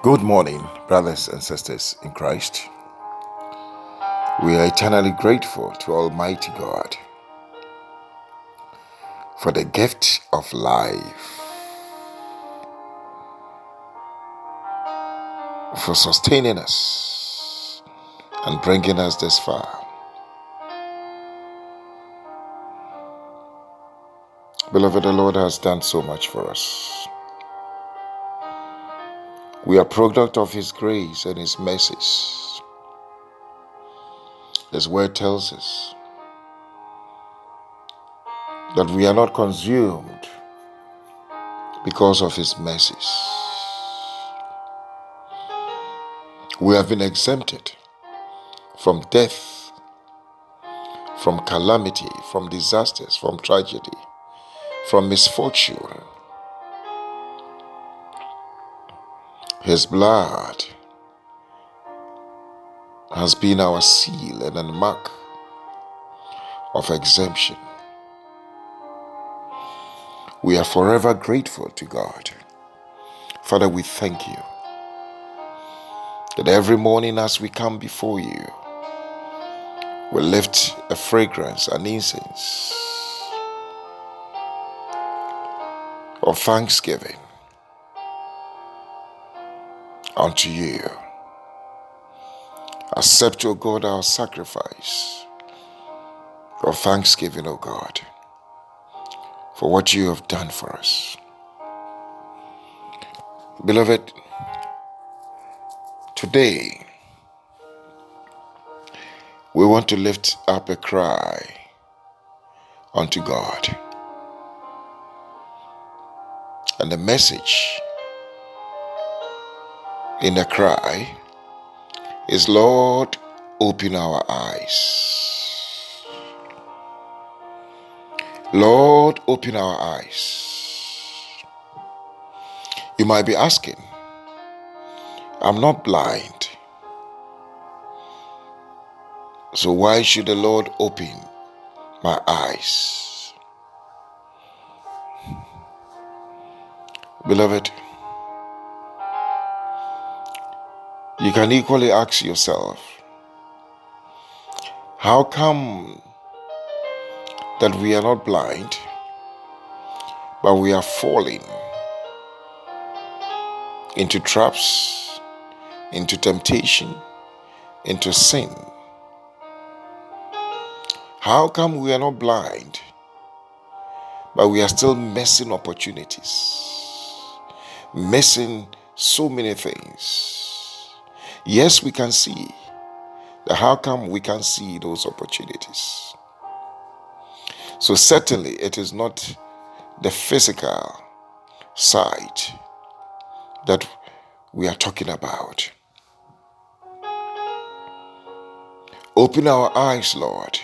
Good morning, brothers and sisters in Christ. We are eternally grateful to Almighty God for the gift of life, for sustaining us and bringing us this far. Beloved, the Lord has done so much for us. We are product of His grace and His mercies. His word tells us that we are not consumed because of His mercies. We have been exempted from death, from calamity, from disasters, from tragedy, from misfortune His blood has been our seal and a mark of exemption. We are forever grateful to God. Father, we thank you that every morning as we come before you, we lift a fragrance, an incense of thanksgiving unto you. Accept, O God, our sacrifice of thanksgiving, O God, for what you have done for us. Beloved, today we want to lift up a cry unto God. And the message in the cry is Lord, open our eyes. Lord, open our eyes. You might be asking, I'm not blind. So why should the Lord open my eyes? Beloved, You can equally ask yourself, how come that we are not blind, but we are falling into traps, into temptation, into sin? How come we are not blind, but we are still missing opportunities, missing so many things? Yes, we can see. How come we can see those opportunities? So, certainly, it is not the physical side that we are talking about. Open our eyes, Lord,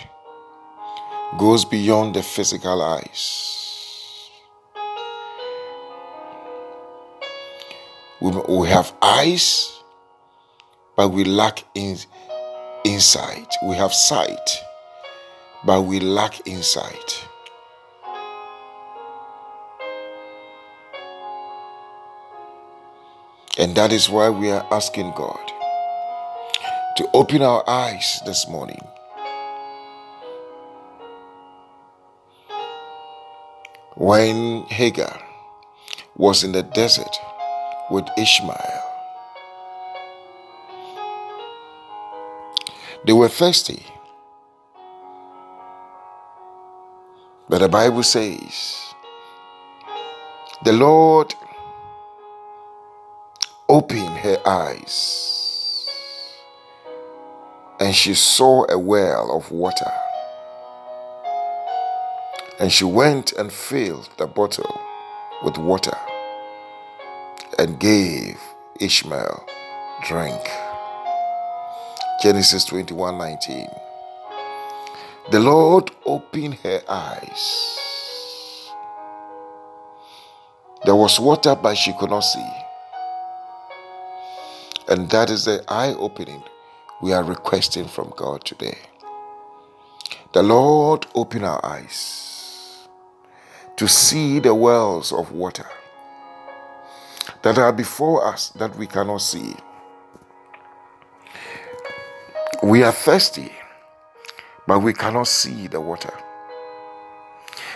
goes beyond the physical eyes. We have eyes but we lack in, insight. We have sight, but we lack insight. And that is why we are asking God to open our eyes this morning. When Hagar was in the desert with Ishmael, They were thirsty. But the Bible says, the Lord opened her eyes and she saw a well of water. And she went and filled the bottle with water and gave Ishmael drink. Genesis 21 19. The Lord opened her eyes. There was water, but she could not see. And that is the eye opening we are requesting from God today. The Lord open our eyes to see the wells of water, that are before us that we cannot see. We are thirsty, but we cannot see the water.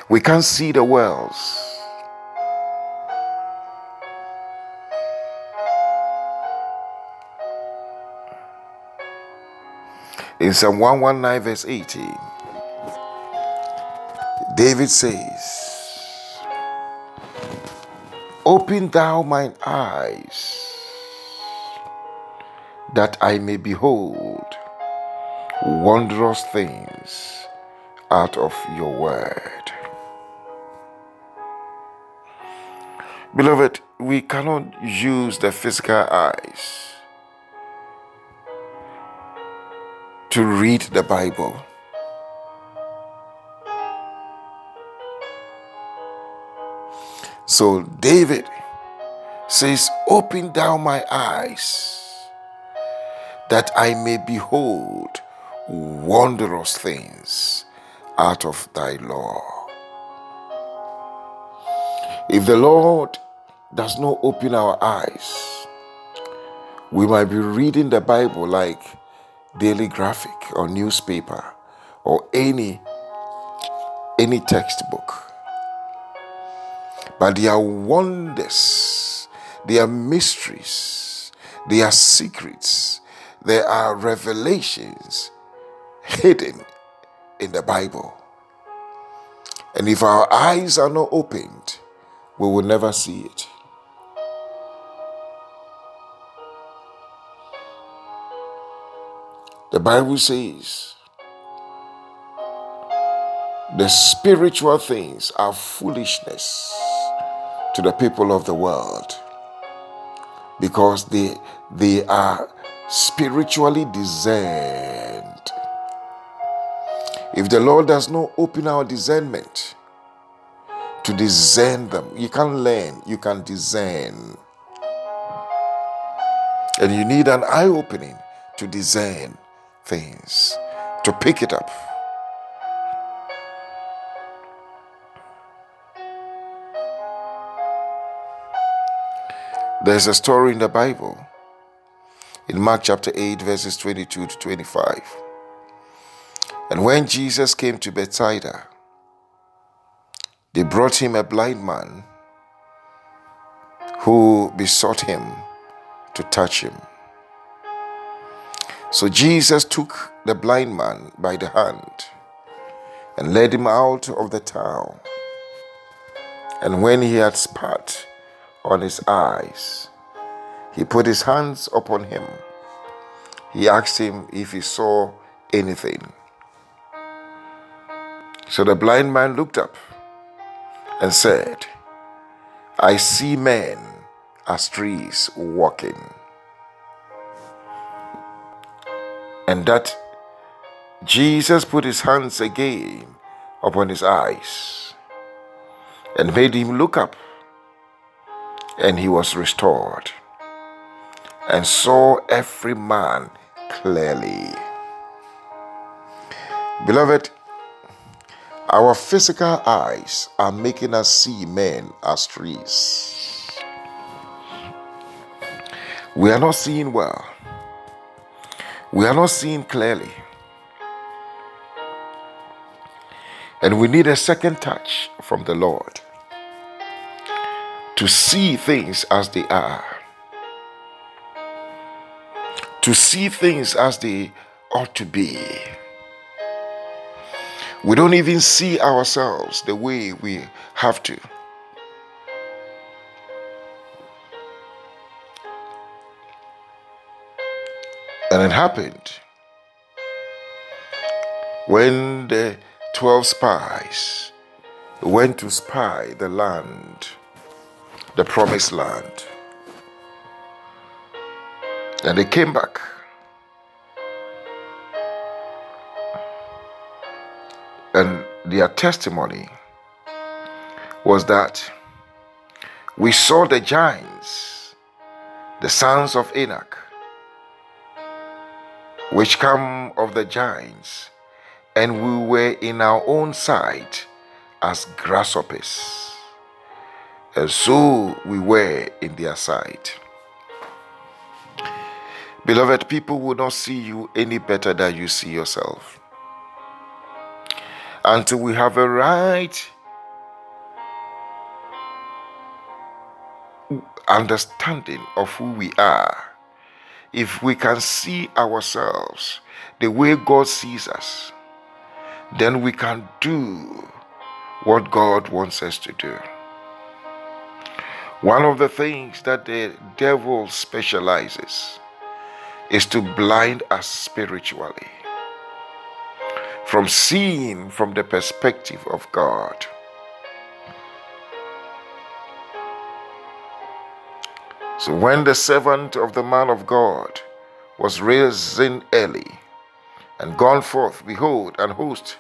We can't see the wells. In Psalm 119, verse 18, David says, Open thou mine eyes, that I may behold wondrous things out of your word. Beloved, we cannot use the physical eyes to read the Bible. So David says, Open down my eyes that I may behold wondrous things out of thy law. If the Lord does not open our eyes, we might be reading the Bible like daily graphic or newspaper or any any textbook but there are wonders there are mysteries there are secrets there are revelations hidden in the bible and if our eyes are not opened we will never see it The Bible says the spiritual things are foolishness to the people of the world because they, they are spiritually discerned. If the Lord does not open our discernment to discern them, you can learn, you can discern. And you need an eye opening to discern things, to pick it up. There's a story in the Bible in Mark chapter 8, verses 22 to 25. And when Jesus came to Bethsaida, they brought him a blind man who besought him to touch him. So Jesus took the blind man by the hand and led him out of the town. And when he had spat on his eyes, he put his hands upon him. He asked him if he saw anything. So the blind man looked up and said, I see men as trees walking. and that Jesus put his hands again upon his eyes and made him look up, and he was restored and saw every man clearly. Beloved, our physical eyes are making us see men as trees. We are not seeing well we are not seeing clearly. And we need a second touch from the Lord to see things as they are, to see things as they ought to be. We don't even see ourselves the way we have to. And it happened when the 12 spies went to spy the land, the promised land. And they came back. Their testimony was that we saw the giants, the sons of Anak, which come of the giants, and we were in our own sight as grasshoppers, and so we were in their sight. Beloved, people will not see you any better than you see yourself. Until we have a right understanding of who we are, if we can see ourselves the way God sees us, then we can do what God wants us to do. One of the things that the devil specializes is to blind us spiritually from seeing from the perspective of God. So when the servant of the man of God was risen early and gone forth, behold, an host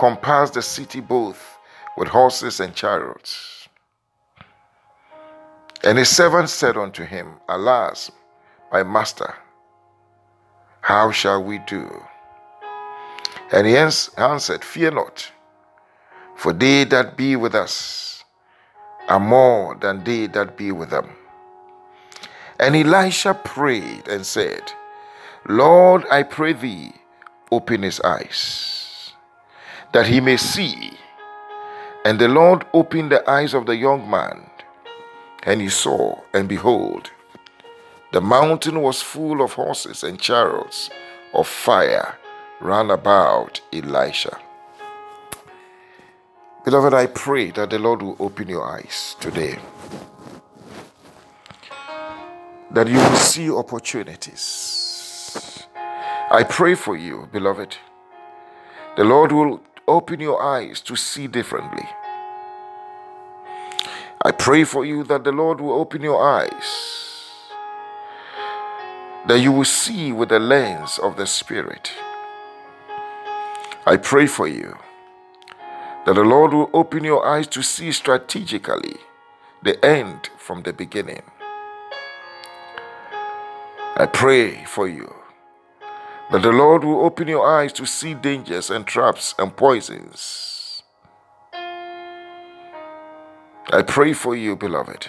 compassed the city both with horses and chariots. And his servant said unto him, Alas, my master, how shall we do? And he answered, Fear not, for they that be with us are more than they that be with them. And Elisha prayed and said, Lord, I pray thee, open his eyes, that he may see. And the Lord opened the eyes of the young man and he saw, and behold, the mountain was full of horses and chariots of fire round about Elisha. Beloved, I pray that the Lord will open your eyes today. That you will see opportunities. I pray for you, beloved. The Lord will open your eyes to see differently. I pray for you that the Lord will open your eyes, that you will see with the lens of the Spirit. I pray for you that the Lord will open your eyes to see strategically the end from the beginning. I pray for you that the Lord will open your eyes to see dangers and traps and poisons I pray for you, beloved,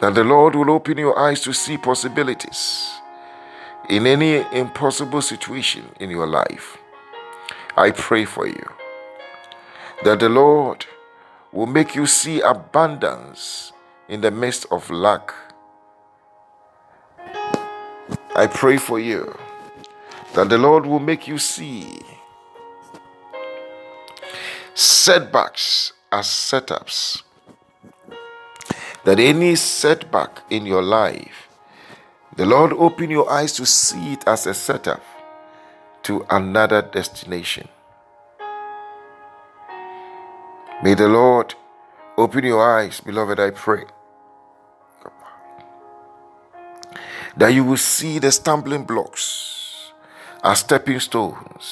that the Lord will open your eyes to see possibilities in any impossible situation in your life. I pray for you that the Lord will make you see abundance in the midst of lack. I pray for you that the Lord will make you see setbacks as setups that any setback in your life, the Lord open your eyes to see it as a setup to another destination. May the Lord open your eyes, beloved, I pray. That you will see the stumbling blocks as stepping stones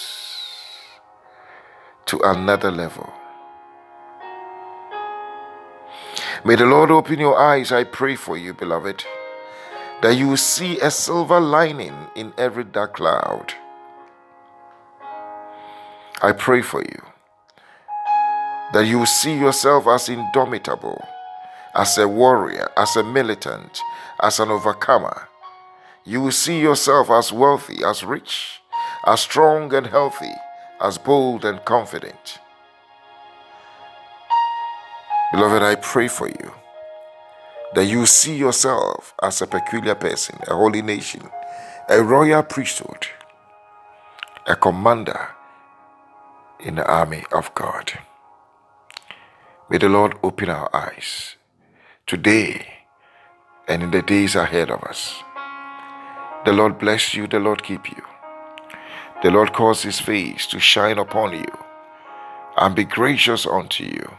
to another level. May the Lord open your eyes, I pray for you, beloved, that you will see a silver lining in every dark cloud. I pray for you that you see yourself as indomitable, as a warrior, as a militant, as an overcomer. You will see yourself as wealthy, as rich, as strong and healthy, as bold and confident. Beloved, I pray for you that you see yourself as a peculiar person, a holy nation, a royal priesthood, a commander in the army of God. May the Lord open our eyes today and in the days ahead of us. The Lord bless you, the Lord keep you. The Lord cause his face to shine upon you and be gracious unto you.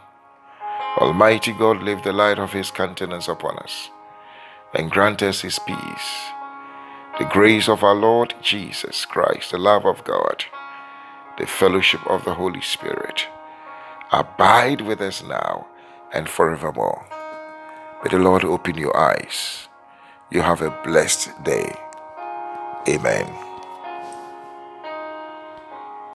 Almighty God, lift the light of His countenance upon us and grant us His peace. The grace of our Lord Jesus Christ, the love of God, the fellowship of the Holy Spirit abide with us now and forevermore. May the Lord open your eyes. You have a blessed day. Amen.